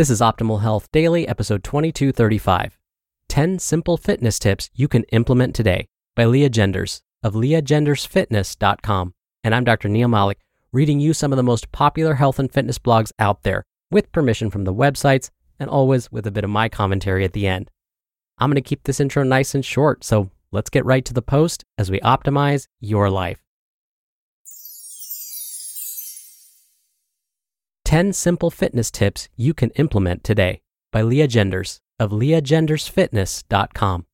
This is Optimal Health Daily, episode 2235 10 Simple Fitness Tips You Can Implement Today by Lea Genders of leagendersfitness.com. And I'm Dr. Neal Malik, reading you some of the most popular health and fitness blogs out there with permission from the websites and always with a bit of my commentary at the end. I'm going to keep this intro nice and short, so let's get right to the post as we optimize your life. 10 Simple Fitness Tips You Can Implement Today by Lea Genders of leagendersfitness.com.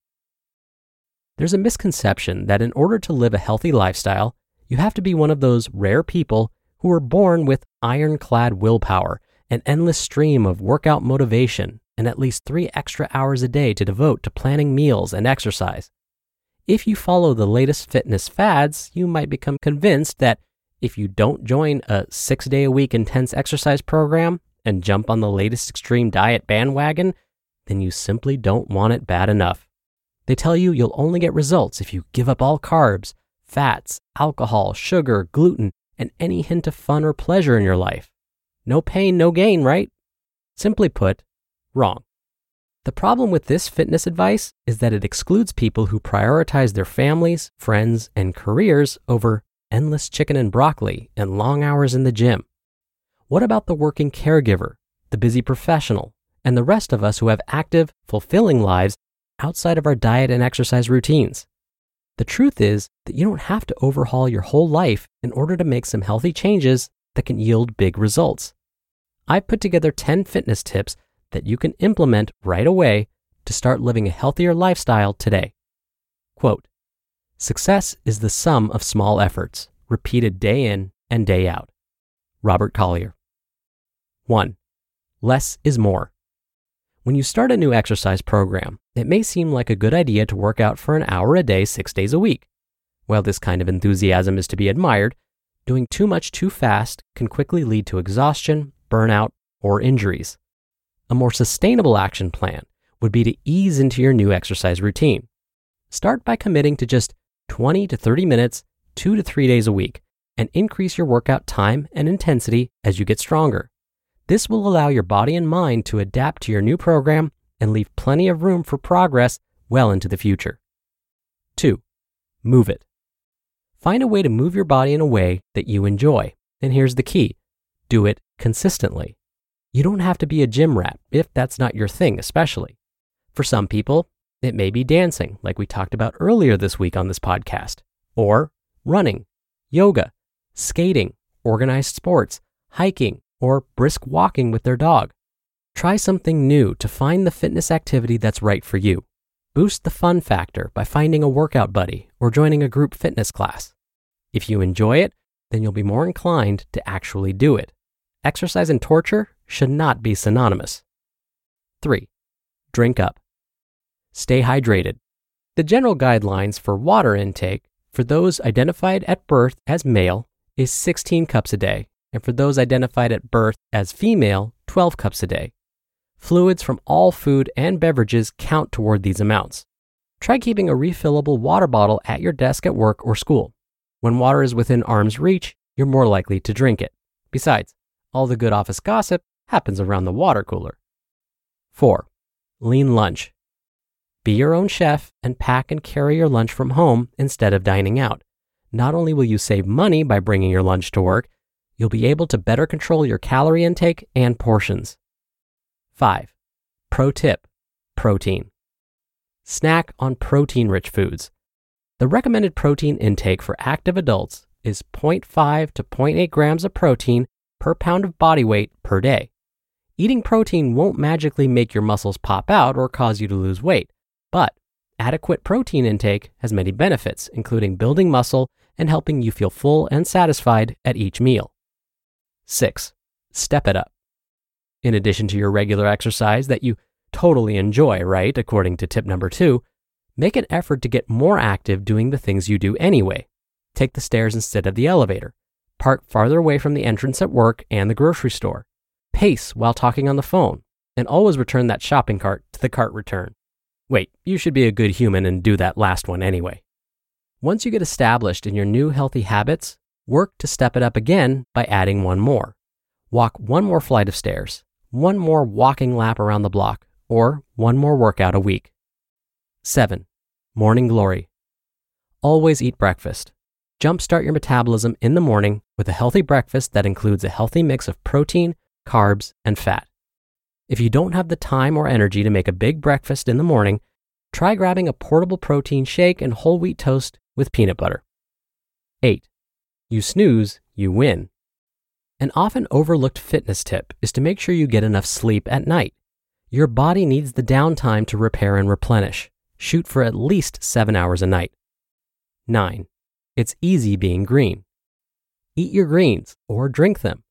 There's a misconception that in order to live a healthy lifestyle, you have to be one of those rare people who are born with ironclad willpower, an endless stream of workout motivation, and at least three extra hours a day to devote to planning meals and exercise. If you follow the latest fitness fads, you might become convinced that if you don't join a six day a week intense exercise program and jump on the latest extreme diet bandwagon, then you simply don't want it bad enough. They tell you you'll only get results if you give up all carbs, fats, alcohol, sugar, gluten, and any hint of fun or pleasure in your life. No pain, no gain, right? Simply put, wrong. The problem with this fitness advice is that it excludes people who prioritize their families, friends, and careers over endless chicken and broccoli, and long hours in the gym? What about the working caregiver, the busy professional, and the rest of us who have active, fulfilling lives outside of our diet and exercise routines? The truth is that you don't have to overhaul your whole life in order to make some healthy changes that can yield big results. I've put together 10 fitness tips that you can implement right away to start living a healthier lifestyle today. Quote Success is the sum of small efforts, repeated day in and day out. Robert Collier. 1. Less is more. When you start a new exercise program, it may seem like a good idea to work out for an hour a day, six days a week. While this kind of enthusiasm is to be admired, doing too much too fast can quickly lead to exhaustion, burnout, or injuries. A more sustainable action plan would be to ease into your new exercise routine. Start by committing to just 20 to 30 minutes, two to three days a week, and increase your workout time and intensity as you get stronger. This will allow your body and mind to adapt to your new program and leave plenty of room for progress well into the future. 2. Move it. Find a way to move your body in a way that you enjoy. And here's the key do it consistently. You don't have to be a gym rat if that's not your thing, especially. For some people, it may be dancing, like we talked about earlier this week on this podcast, or running, yoga, skating, organized sports, hiking, or brisk walking with their dog. Try something new to find the fitness activity that's right for you. Boost the fun factor by finding a workout buddy or joining a group fitness class. If you enjoy it, then you'll be more inclined to actually do it. Exercise and torture should not be synonymous. 3. Drink up. Stay hydrated. The general guidelines for water intake for those identified at birth as male is 16 cups a day, and for those identified at birth as female, 12 cups a day. Fluids from all food and beverages count toward these amounts. Try keeping a refillable water bottle at your desk at work or school. When water is within arm's reach, you're more likely to drink it. Besides, all the good office gossip happens around the water cooler. 4. Lean lunch. Be your own chef and pack and carry your lunch from home instead of dining out. Not only will you save money by bringing your lunch to work, you'll be able to better control your calorie intake and portions. 5. Pro tip protein. Snack on protein rich foods. The recommended protein intake for active adults is 0.5 to 0.8 grams of protein per pound of body weight per day. Eating protein won't magically make your muscles pop out or cause you to lose weight, but adequate protein intake has many benefits, including building muscle and helping you feel full and satisfied at each meal. 6. Step it up. In addition to your regular exercise that you totally enjoy, right? According to tip number two, make an effort to get more active doing the things you do anyway. Take the stairs instead of the elevator. Park farther away from the entrance at work and the grocery store. Pace while talking on the phone. And always return that shopping cart to the cart return. Wait, you should be a good human and do that last one anyway. Once you get established in your new healthy habits, work to step it up again by adding one more. Walk one more flight of stairs, one more walking lap around the block, or one more workout a week. 7. Morning Glory. Always eat breakfast. Jumpstart your metabolism in the morning with a healthy breakfast that includes a healthy mix of protein, carbs, and fat. If you don't have the time or energy to make a big breakfast in the morning, try grabbing a portable protein shake and whole wheat toast with peanut butter. 8. You snooze, you win. An often overlooked fitness tip is to make sure you get enough sleep at night. Your body needs the downtime to repair and replenish. Shoot for at least seven hours a night. 9. It's easy being green. Eat your greens or drink them.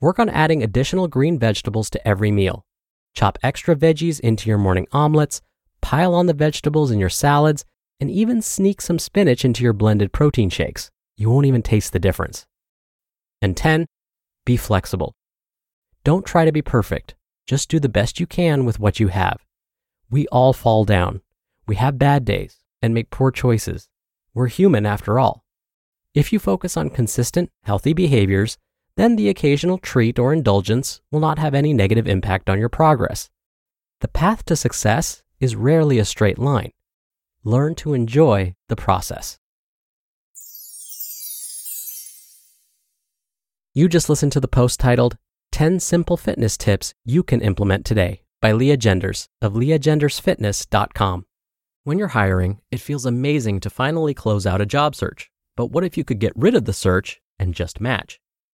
Work on adding additional green vegetables to every meal. Chop extra veggies into your morning omelets, pile on the vegetables in your salads, and even sneak some spinach into your blended protein shakes. You won't even taste the difference. And 10, be flexible. Don't try to be perfect. Just do the best you can with what you have. We all fall down. We have bad days and make poor choices. We're human after all. If you focus on consistent, healthy behaviors, then the occasional treat or indulgence will not have any negative impact on your progress. The path to success is rarely a straight line. Learn to enjoy the process. You just listened to the post titled 10 Simple Fitness Tips You Can Implement Today by Lea Genders of leagendersfitness.com. When you're hiring, it feels amazing to finally close out a job search. But what if you could get rid of the search and just match?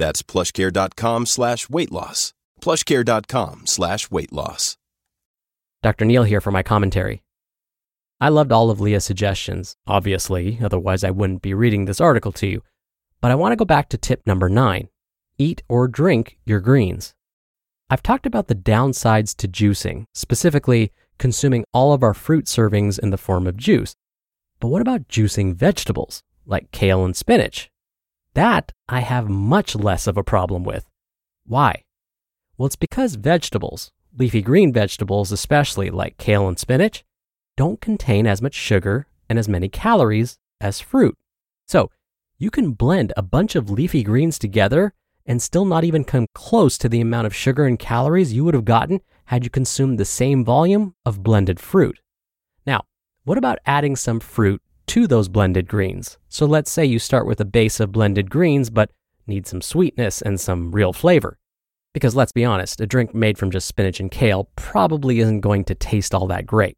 That's plushcare.com slash weight loss. Plushcare.com slash weight loss. Dr. Neal here for my commentary. I loved all of Lea's suggestions, obviously, otherwise I wouldn't be reading this article to you. But I want to go back to tip number nine eat or drink your greens. I've talked about the downsides to juicing, specifically consuming all of our fruit servings in the form of juice. But what about juicing vegetables like kale and spinach? That I have much less of a problem with. Why? Well, it's because vegetables, leafy green vegetables especially like kale and spinach, don't contain as much sugar and as many calories as fruit. So you can blend a bunch of leafy greens together and still not even come close to the amount of sugar and calories you would have gotten had you consumed the same volume of blended fruit. Now, what about adding some fruit to those blended greens? So let's say you start with a base of blended greens, but need some sweetness and some real flavor. Because let's be honest, a drink made from just spinach and kale probably isn't going to taste all that great.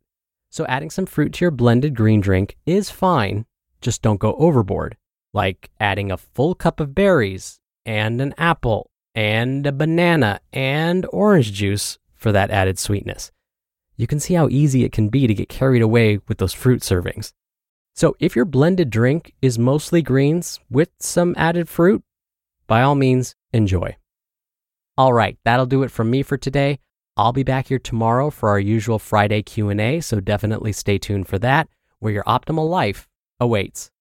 So adding some fruit to your blended green drink is fine, just don't go overboard, like adding a full cup of berries and an apple and a banana and orange juice for that added sweetness. You can see how easy it can be to get carried away with those fruit servings. So, if your blended drink is mostly greens with some added fruit, by all means, enjoy. All right, that'll do it from me for today. I'll be back here tomorrow for our usual Friday Q&A, so definitely stay tuned for that, where your optimal life awaits.